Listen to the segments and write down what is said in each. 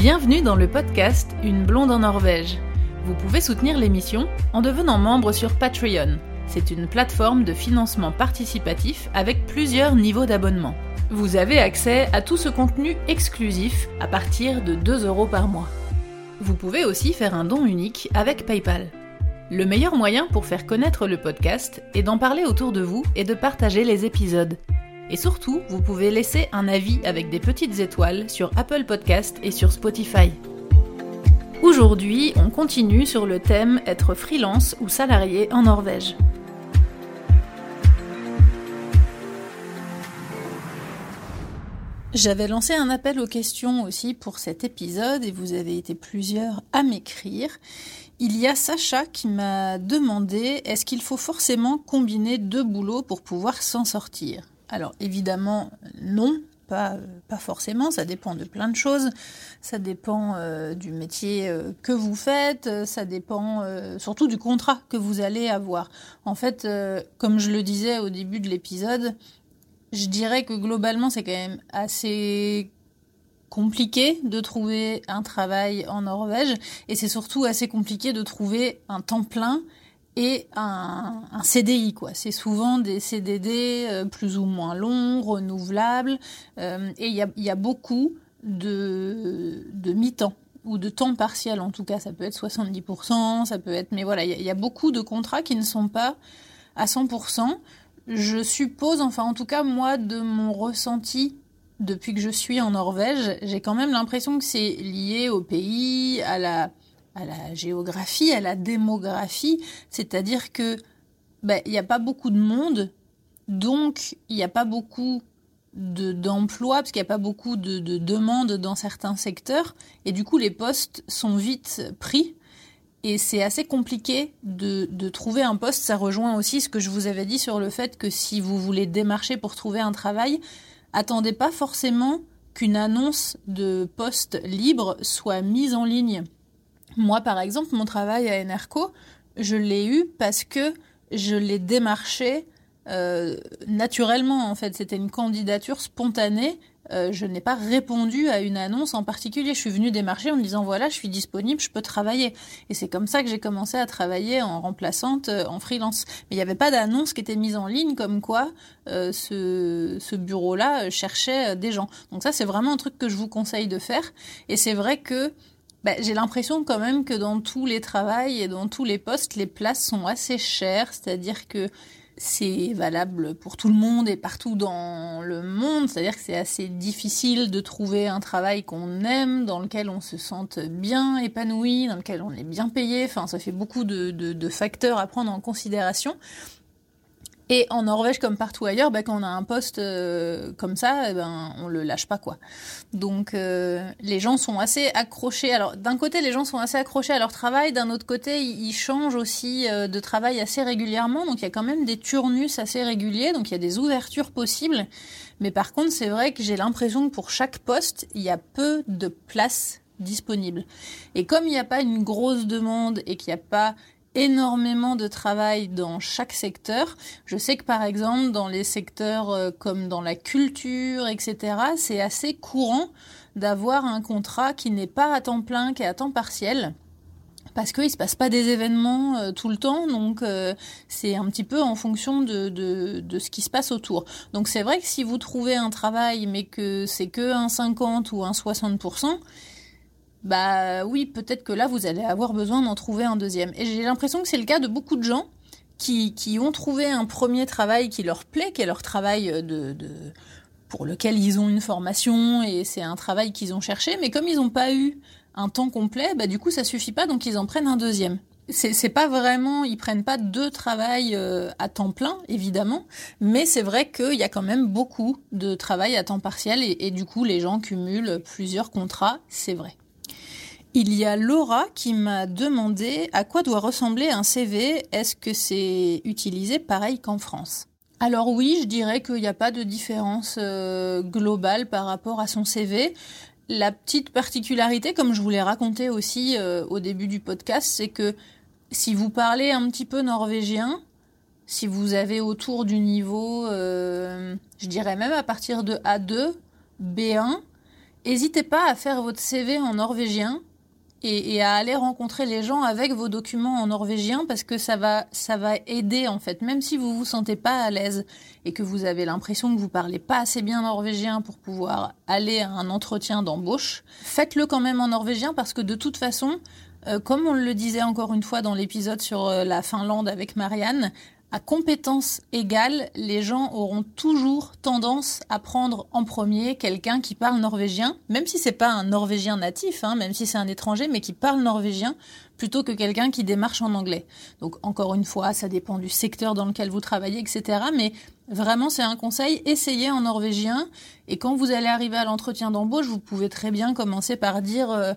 Bienvenue dans le podcast Une blonde en Norvège. Vous pouvez soutenir l'émission en devenant membre sur Patreon. C'est une plateforme de financement participatif avec plusieurs niveaux d'abonnement. Vous avez accès à tout ce contenu exclusif à partir de 2 euros par mois. Vous pouvez aussi faire un don unique avec PayPal. Le meilleur moyen pour faire connaître le podcast est d'en parler autour de vous et de partager les épisodes. Et surtout, vous pouvez laisser un avis avec des petites étoiles sur Apple Podcast et sur Spotify. Aujourd'hui, on continue sur le thème être freelance ou salarié en Norvège. J'avais lancé un appel aux questions aussi pour cet épisode et vous avez été plusieurs à m'écrire. Il y a Sacha qui m'a demandé est-ce qu'il faut forcément combiner deux boulots pour pouvoir s'en sortir? Alors évidemment, non, pas, forcément, ça dépend de plein de choses. Ça dépend euh, du métier euh, que vous faites, ça dépend euh, surtout du contrat que vous allez avoir. En fait, comme je le disais au début de l'épisode, je dirais que globalement, c'est quand même assez compliqué de trouver un travail en Norvège et c'est surtout assez compliqué de trouver un temps plein et un, CDI quoi. C'est souvent des CDD euh, plus ou moins longs, renouvelables, euh, et il y a, beaucoup de, de mi-temps ou de temps partiel en tout cas. Ça peut être 70%, ça peut être, mais voilà, il y, a beaucoup de contrats qui ne sont pas à 100%. Je suppose, enfin en tout cas moi de mon ressenti depuis que je suis en Norvège, j'ai quand même l'impression que c'est lié au pays, à la à la géographie, à la démographie, c'est-à-dire que ben, il n'y a pas beaucoup de monde, donc il n'y a pas beaucoup d'emplois, parce qu'il n'y a pas beaucoup de, demandes dans certains secteurs, et du coup les postes sont vite pris, et c'est assez compliqué de, de, trouver un poste. Ça rejoint aussi ce que je vous avais dit sur le fait que si vous voulez démarcher pour trouver un travail, attendez pas forcément qu'une annonce de poste libre soit mise en ligne moi, par exemple, mon travail à Enerco, je l'ai eu parce que je l'ai démarché euh, naturellement, en fait. C'était une candidature spontanée. Euh, je n'ai pas répondu à une annonce en particulier. Je suis venue démarcher en me disant voilà, je suis disponible, je peux travailler. Et c'est comme ça que j'ai commencé à travailler en remplaçante, euh, en freelance. Mais il n'y avait pas d'annonce qui était mise en ligne comme quoi ce, ce bureau-là cherchait des gens. Donc ça, c'est vraiment un truc que je vous conseille de faire. Et c'est vrai que bah, j'ai l'impression quand même que dans tous les travails et dans tous les postes, les places sont assez chères, c'est-à-dire que c'est valable pour tout le monde et partout dans le monde, c'est-à-dire que c'est assez difficile de trouver un travail qu'on aime, dans lequel on se sente bien épanoui, dans lequel on est bien payé, enfin ça fait beaucoup de, facteurs à prendre en considération. Et en Norvège, comme partout ailleurs, bah, quand on a un poste euh, comme ça, eh ben, on le lâche pas, quoi. Donc, euh, les gens sont assez accrochés. Alors, d'un côté, les gens sont assez accrochés à leur travail. D'un autre côté, ils changent aussi euh, de travail assez régulièrement. Donc, il y a quand même des turnus assez réguliers. Donc, il y a des ouvertures possibles. Mais par contre, c'est vrai que j'ai l'impression que pour chaque poste, il y a peu de places disponibles. Et comme il n'y a pas une grosse demande et qu'il n'y a pas énormément de travail dans chaque secteur. Je sais que par exemple dans les secteurs euh, comme dans la culture, etc., c'est assez courant d'avoir un contrat qui n'est pas à temps plein, qui est à temps partiel. Parce qu'il ne se passe pas des événements euh, tout le temps, donc euh, c'est un petit peu en fonction de, de, de, ce qui se passe autour. Donc c'est vrai que si vous trouvez un travail mais que c'est que un 50 ou un 60%, bah oui, peut-être que là, vous allez avoir besoin d'en trouver un deuxième. Et j'ai l'impression que c'est le cas de beaucoup de gens qui, qui, ont trouvé un premier travail qui leur plaît, qui est leur travail de, de pour lequel ils ont une formation et c'est un travail qu'ils ont cherché, mais comme ils n'ont pas eu un temps complet, bah du coup ça suffit pas, donc ils en prennent un deuxième. C'est pas vraiment, ils prennent pas deux travails euh, à temps plein, évidemment, mais c'est vrai qu'il y a quand même beaucoup de travail à temps partiel et, et du coup les gens cumulent plusieurs contrats, c'est vrai. Il y a Laura qui m'a demandé à quoi doit ressembler un CV. Est-ce que c'est utilisé pareil qu'en France? Alors oui, je dirais qu'il n'y a pas de différence euh, globale par rapport à son CV. La petite particularité, comme je vous l'ai raconté aussi euh, au début du podcast, c'est que si vous parlez un petit peu norvégien, si vous avez autour du niveau, euh, je dirais même à partir de A2, B1, N'hésitez pas à faire votre CV en norvégien et, à aller rencontrer les gens avec vos documents en norvégien parce que ça va, ça va aider en fait. Même si vous vous sentez pas à l'aise et que vous avez l'impression que vous parlez pas assez bien norvégien pour pouvoir aller à un entretien d'embauche, faites-le quand même en norvégien parce que de toute façon, euh, comme on le disait encore une fois dans l'épisode sur euh, la Finlande avec Marianne, à compétences égales, les gens auront toujours tendance à prendre en premier quelqu'un qui parle norvégien, même si c'est pas un norvégien natif, hein, même si c'est un étranger, mais qui parle norvégien, plutôt que quelqu'un qui démarche en anglais. Donc encore une fois, ça dépend du secteur dans lequel vous travaillez, etc. Mais vraiment, c'est un conseil, essayez en norvégien. Et quand vous allez arriver à l'entretien d'embauche, vous pouvez très bien commencer par dire... Euh,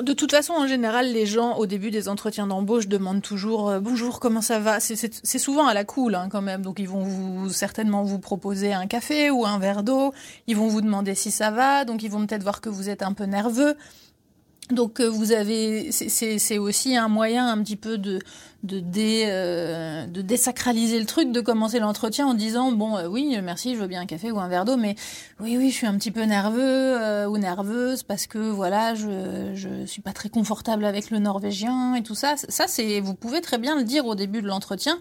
de toute façon, en général, les gens, au début des entretiens d'embauche, demandent toujours euh, Bonjour, comment ça va ?» C'est souvent à la cool, hein, quand même. Donc, ils vont vous, certainement vous proposer un café ou un verre d'eau. Ils vont vous demander si ça va. Donc, ils vont peut-être voir que vous êtes un peu nerveux. Donc euh, vous avez, c'est aussi un moyen un petit peu de de, dé, euh, de désacraliser le truc, de commencer l'entretien en disant bon euh, oui merci je veux bien un café ou un verre d'eau mais oui oui je suis un petit peu nerveux ou nerveuse parce que voilà je je suis pas très confortable avec le norvégien et tout ça. Ça c'est vous pouvez très bien le dire au début de l'entretien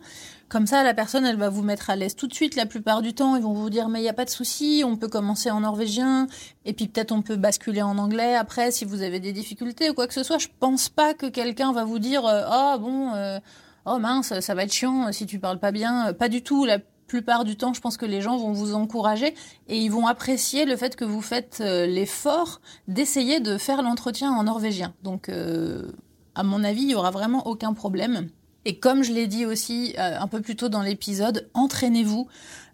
comme ça, la personne, elle va vous mettre à l'aise tout de suite. La plupart du temps, ils vont vous dire mais il n'y a pas de souci, on peut commencer en norvégien, et puis peut-être on peut basculer en anglais après si vous avez des difficultés ou quoi que ce soit. Je pense pas que quelqu'un va vous dire ah bon, euh, oh mince, ça va être chiant si tu parles pas bien. Pas du tout. La plupart du temps, je pense que les gens vont vous encourager et ils vont apprécier le fait que vous faites euh, l'effort d'essayer de faire l'entretien en norvégien. Donc, à mon avis, il y aura vraiment aucun problème. Et comme je l'ai dit aussi euh, un peu plus tôt dans l'épisode, entraînez-vous,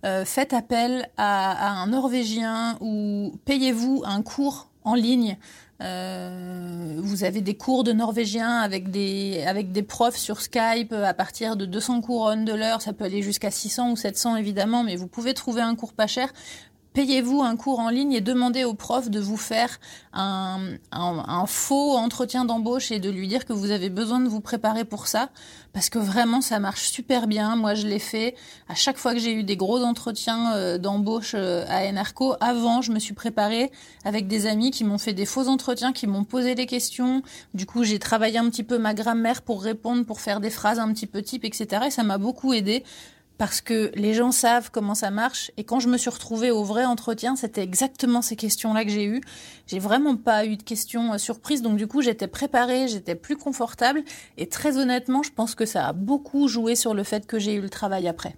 euh, faites appel à, un Norvégien ou payez-vous un cours en ligne. Euh, vous avez des cours de norvégien avec des, avec des profs sur Skype à partir de 200 couronnes de l'heure. Ça peut aller jusqu'à 600 ou 700 évidemment, mais vous pouvez trouver un cours pas cher payez-vous un cours en ligne et demandez au prof de vous faire un, faux entretien d'embauche et de lui dire que vous avez besoin de vous préparer pour ça, parce que vraiment ça marche super bien. Moi je l'ai fait à chaque fois que j'ai eu des gros entretiens euh, d'embauche euh, à Enerco. Avant, je me suis préparée avec des amis qui m'ont fait des faux entretiens, qui m'ont posé des questions. Du coup, j'ai travaillé un petit peu ma grammaire pour répondre, pour faire des phrases un petit peu type, etc. Et ça m'a beaucoup aidé parce que les gens savent comment ça marche. Et quand je me suis retrouvée au vrai entretien, c'était exactement ces questions-là que j'ai eues. J'ai vraiment pas eu de questions euh, surprises, donc du coup j'étais préparée, j'étais plus confortable. Et très honnêtement, je pense que ça a beaucoup joué sur le fait que j'ai eu le travail après.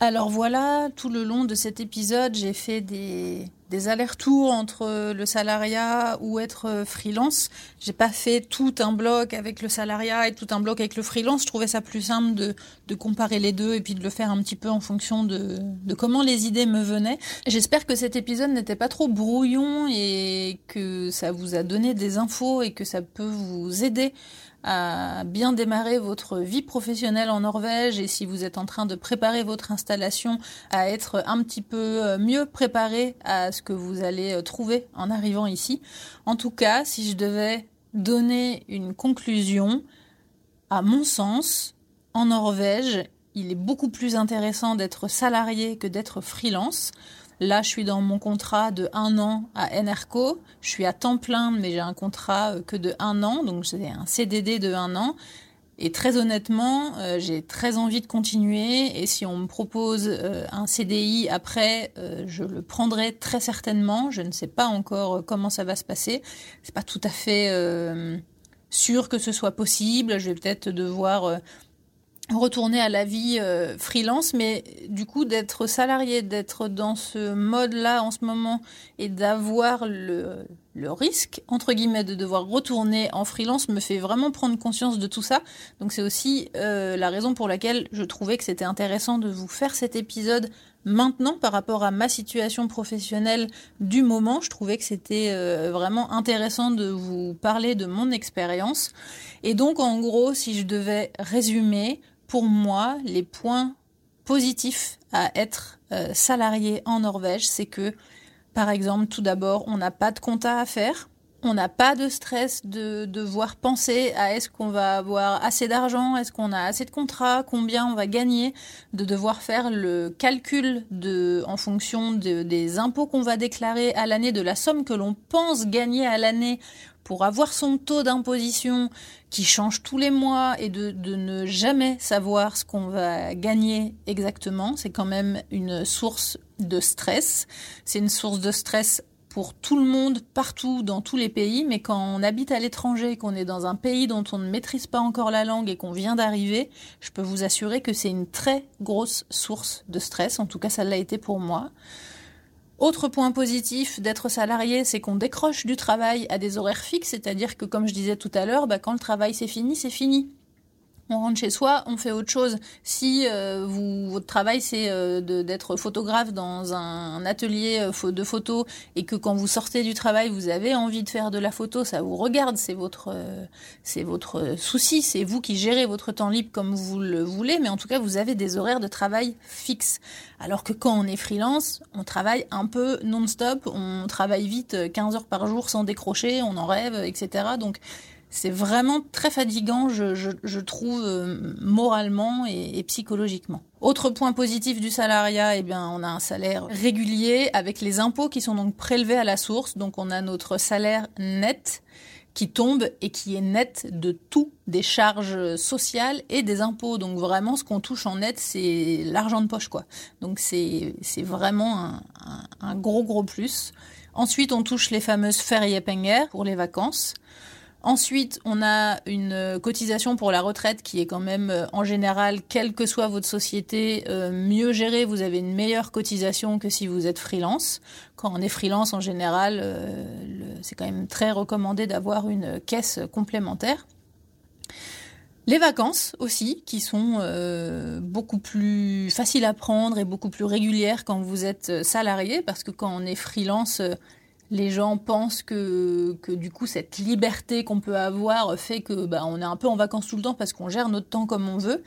Alors voilà, tout le long de cet épisode, j'ai fait des, des allers-retours entre le salariat ou être freelance. J'ai pas fait tout un bloc avec le salariat et tout un bloc avec le freelance. Je trouvais ça plus simple de, de comparer les deux et puis de le faire un petit peu en fonction de, de comment les idées me venaient. J'espère que cet épisode n'était pas trop brouillon et que ça vous a donné des infos et que ça peut vous aider à bien démarrer votre vie professionnelle en Norvège et si vous êtes en train de préparer votre installation à être un petit peu euh, mieux préparé à ce que vous allez euh, trouver en arrivant ici. En tout cas, si je devais donner une conclusion, à mon sens, en Norvège, il est beaucoup plus intéressant d'être salarié que d'être freelance. Là, je suis dans mon contrat de un an à Enerco. Je suis à temps plein, mais j'ai un contrat euh, que de un an, donc j'ai un CDD de un an. Et très honnêtement, euh, j'ai très envie de continuer. Et si on me propose euh, un CDI après, je le prendrai très certainement. Je ne sais pas encore comment ça va se passer. C'est pas tout à fait sûr que ce soit possible. Je vais peut-être devoir retourner à la vie euh, freelance, mais du coup d'être salarié, d'être dans ce mode-là en ce moment et d'avoir le, le risque, entre guillemets, de devoir retourner en freelance me fait vraiment prendre conscience de tout ça. Donc c'est aussi euh, la raison pour laquelle je trouvais que c'était intéressant de vous faire cet épisode maintenant par rapport à ma situation professionnelle du moment. Je trouvais que c'était euh, vraiment intéressant de vous parler de mon expérience. Et donc en gros, si je devais résumer, pour moi, les points positifs à être euh, salarié en Norvège, c'est que, par exemple, tout d'abord, on n'a pas de compta à faire. On n'a pas de stress de devoir penser à est-ce qu'on va avoir assez d'argent, est-ce qu'on a assez de contrats, combien on va gagner, de devoir faire le calcul de, en fonction des impôts qu'on va déclarer à l'année, de la somme que l'on pense gagner à l'année pour avoir son taux d'imposition qui change tous les mois et de, ne jamais savoir ce qu'on va gagner exactement, c'est quand même une source de stress. C'est une source de stress pour tout le monde, partout, dans tous les pays, mais quand on habite à l'étranger, qu'on est dans un pays dont on ne maîtrise pas encore la langue et qu'on vient d'arriver, je peux vous assurer que c'est une très grosse source de stress, en tout cas ça l'a été pour moi. Autre point positif d'être salarié, c'est qu'on décroche du travail à des horaires fixes, c'est-à-dire que comme je disais tout à l'heure, bah, quand le travail c'est fini, c'est fini on rentre chez soi, on fait autre chose. Si euh, vous, votre travail c'est euh, d'être photographe dans un, atelier euh, de photo et que quand vous sortez du travail vous avez envie de faire de la photo, ça vous regarde, c'est votre c'est votre souci, c'est vous qui gérez votre temps libre comme vous le voulez, mais en tout cas vous avez des horaires de travail fixes. Alors que quand on est freelance, on travaille un peu non-stop, on travaille vite 15 heures par jour sans décrocher, on en rêve, etc. Donc c'est vraiment très fatigant, je, trouve, euh, moralement et, psychologiquement. Autre point positif du salariat, eh bien, on a un salaire régulier avec les impôts qui sont donc prélevés à la source. Donc, on a notre salaire net qui tombe et qui est net de tout, des charges sociales et des impôts. Donc vraiment, ce qu'on touche en net, c'est l'argent de poche, quoi. Donc c'est vraiment un, un, gros gros plus. Ensuite, on touche les fameuses feriepengar pour les vacances. Ensuite, on a une cotisation pour la retraite qui est quand même, euh, en général, quelle que soit votre société, euh, mieux gérée. Vous avez une meilleure cotisation que si vous êtes freelance. Quand on est freelance, en général, euh, c'est quand même très recommandé d'avoir une caisse complémentaire. Les vacances aussi, qui sont beaucoup plus faciles à prendre et beaucoup plus régulières quand vous êtes salarié, parce que quand on est freelance, les gens pensent que, que du coup cette liberté qu'on peut avoir fait que bah, on est un peu en vacances tout le temps parce qu'on gère notre temps comme on veut.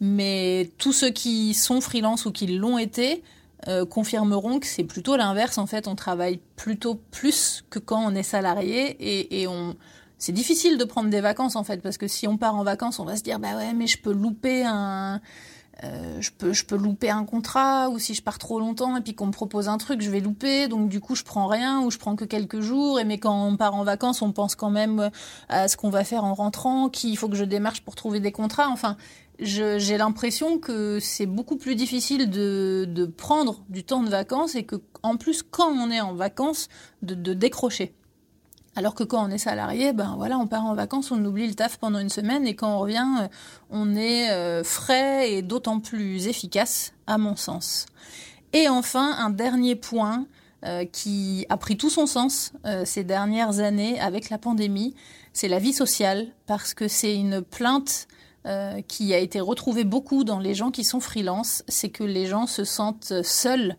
Mais tous ceux qui sont freelance ou qui l'ont été euh, confirmeront que c'est plutôt l'inverse. En fait, on travaille plutôt plus que quand on est salarié et, et on c'est difficile de prendre des vacances en fait parce que si on part en vacances, on va se dire bah ouais mais je peux louper un euh, je, peux, je peux louper un contrat, ou si je pars trop longtemps et puis qu'on me propose un truc, je vais louper, donc du coup je prends rien, ou je prends que quelques jours, et mais quand on part en vacances, on pense quand même à ce qu'on va faire en rentrant, qu'il faut que je démarche pour trouver des contrats, enfin, j'ai l'impression que c'est beaucoup plus difficile de, de, prendre du temps de vacances et que, en plus, quand on est en vacances, de, de décrocher. Alors que quand on est salarié, ben voilà, on part en vacances, on oublie le taf pendant une semaine et quand on revient, euh, on est euh, frais et d'autant plus efficace, à mon sens. Et enfin, un dernier point euh, qui a pris tout son sens ces dernières années avec la pandémie, c'est la vie sociale, parce que c'est une plainte qui a été retrouvée beaucoup dans les gens qui sont freelance, c'est que les gens se sentent seuls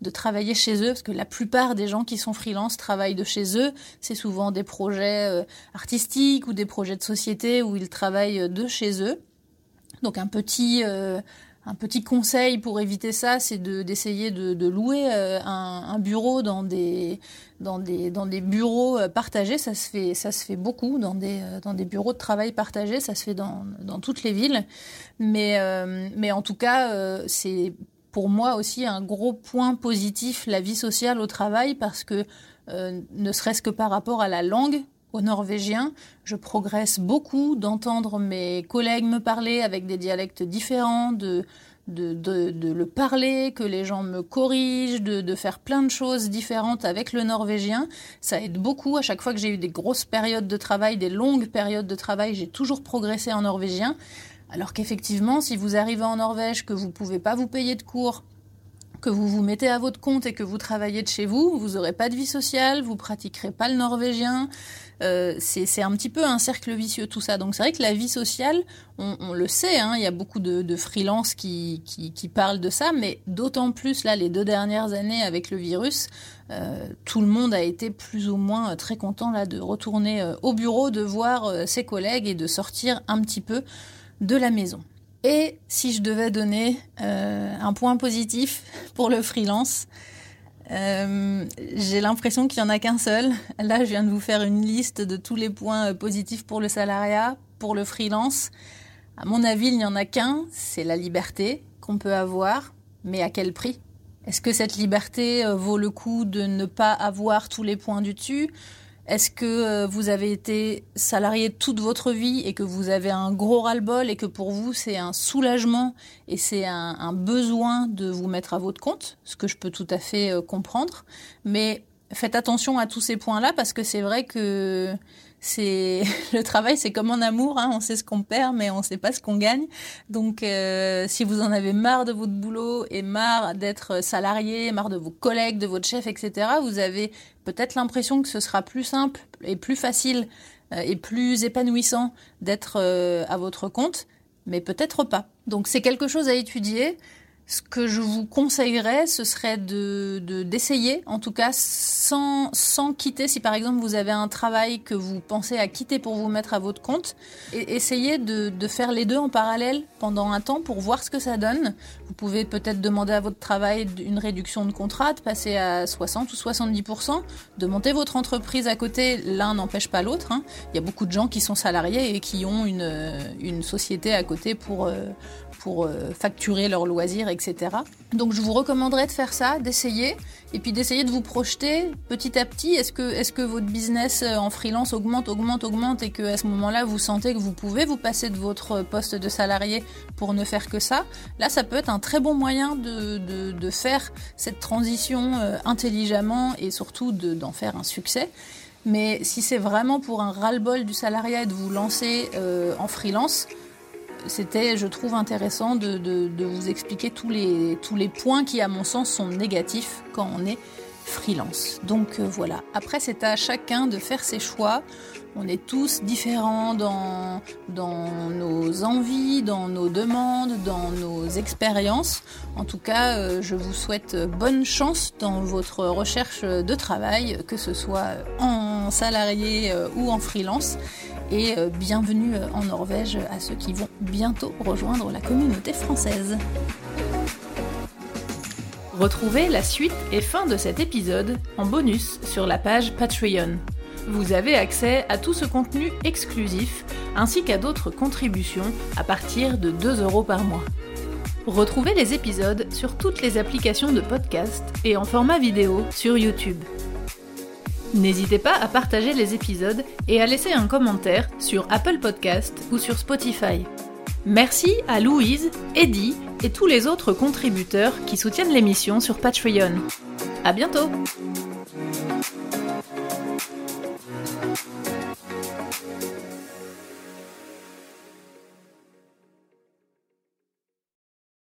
de travailler chez eux, parce que la plupart des gens qui sont freelance travaillent de chez eux. C'est souvent des projets euh, artistiques ou des projets de société où ils travaillent de chez eux. Donc un petit, euh, un petit conseil pour éviter ça, c'est d'essayer de, louer euh, un, bureau dans des, dans des, dans des bureaux partagés. Ça se fait, ça se fait beaucoup dans des, dans des bureaux de travail partagés. Ça se fait dans, dans toutes les villes. Mais, mais en tout cas, c'est pour moi aussi un gros point positif la vie sociale au travail parce que euh, ne serait-ce que par rapport à la langue, au norvégien, je progresse beaucoup d'entendre mes collègues me parler avec des dialectes différents, de, de, de, le parler, que les gens me corrigent, de, de, faire plein de choses différentes avec le norvégien. Ça aide beaucoup. À chaque fois que j'ai eu des grosses périodes de travail, des longues périodes de travail, j'ai toujours progressé en norvégien. Alors qu'effectivement, si vous arrivez en Norvège, que vous ne pouvez pas vous payer de cours, que vous vous mettez à votre compte et que vous travaillez de chez vous, vous n'aurez pas de vie sociale, vous pratiquerez pas le norvégien. Euh, c'est un petit peu un cercle vicieux tout ça. Donc c'est vrai que la vie sociale, on, le sait, hein, il y a beaucoup de, de freelances qui, qui, parlent de ça, mais d'autant plus là les deux dernières années avec le virus, euh, tout le monde a été plus ou moins très content là de retourner euh, au bureau, de voir ses collègues et de sortir un petit peu de la maison. Et si je devais donner euh, un point positif pour le freelance, Euh, j'ai l'impression qu'il n'y en a qu'un seul. Là, je viens de vous faire une liste de tous les points euh, positifs pour le salariat, pour le freelance. À mon avis, il n'y en a qu'un, c'est la liberté qu'on peut avoir, mais à quel prix? Est-ce que cette liberté vaut le coup de ne pas avoir tous les points du dessus? Est-ce que euh, vous avez été salarié toute votre vie et que vous avez un gros ras-le-bol et que pour vous c'est un soulagement et c'est un, besoin de vous mettre à votre compte, ce que je peux tout à fait euh, comprendre. Mais faites attention à tous ces points-là parce que c'est vrai que c'est le travail, c'est comme en amour, hein, on sait ce qu'on perd, mais on sait pas ce qu'on gagne. Donc, euh, si vous en avez marre de votre boulot et marre d'être salarié, marre de vos collègues, de votre chef, etc., vous avez peut-être l'impression que ce sera plus simple et plus facile euh, et plus épanouissant d'être euh, à votre compte, mais peut-être pas. Donc, c'est quelque chose à étudier ce que je vous conseillerais, ce serait de d'essayer, en tout cas sans, sans quitter. Si par exemple vous avez un travail que vous pensez à quitter pour vous mettre à votre compte, essayez de, de faire les deux en parallèle pendant un temps pour voir ce que ça donne. Vous pouvez peut-être demander à votre travail une réduction de contrat, de passer à 60 ou 70%, de monter votre entreprise à côté. L'un n'empêche pas l'autre. Hein. Il y a beaucoup de gens qui sont salariés et qui ont une, une société à côté pour, euh, pour euh, facturer leurs loisirs, etc. Donc je vous recommanderais de faire ça, d'essayer, et puis d'essayer de vous projeter petit à petit. Est-ce que, que votre business euh, en freelance augmente, augmente, augmente, et qu'à ce moment-là, vous sentez que vous pouvez vous passer de votre poste de salarié pour ne faire que ça? Là, ça peut être un très bon moyen de, faire cette transition euh, intelligemment et surtout d'en faire un succès. Mais si c'est vraiment pour un ras-le-bol du salariat et de vous lancer en freelance, c'était, je trouve, intéressant de, vous expliquer tous les, points qui, à mon sens, sont négatifs quand on est freelance. Donc euh, voilà. Après, c'est à chacun de faire ses choix. On est tous différents dans, dans nos envies, dans nos demandes, dans nos expériences. En tout cas, euh, je vous souhaite bonne chance dans votre recherche de travail, que ce soit en salarié euh, ou en freelance et euh, bienvenue euh, en Norvège à ceux qui vont bientôt rejoindre la communauté française. Retrouvez la suite et fin de cet épisode en bonus sur la page Patreon. Vous avez accès à tout ce contenu exclusif ainsi qu'à d'autres contributions à partir de 2 euros par mois. Retrouvez les épisodes sur toutes les applications de podcast et en format vidéo sur YouTube. N'hésitez pas à partager les épisodes et à laisser un commentaire sur Apple Podcast ou sur Spotify. Merci à Louise, Eddie et tous les autres contributeurs qui soutiennent l'émission sur Patreon. À bientôt!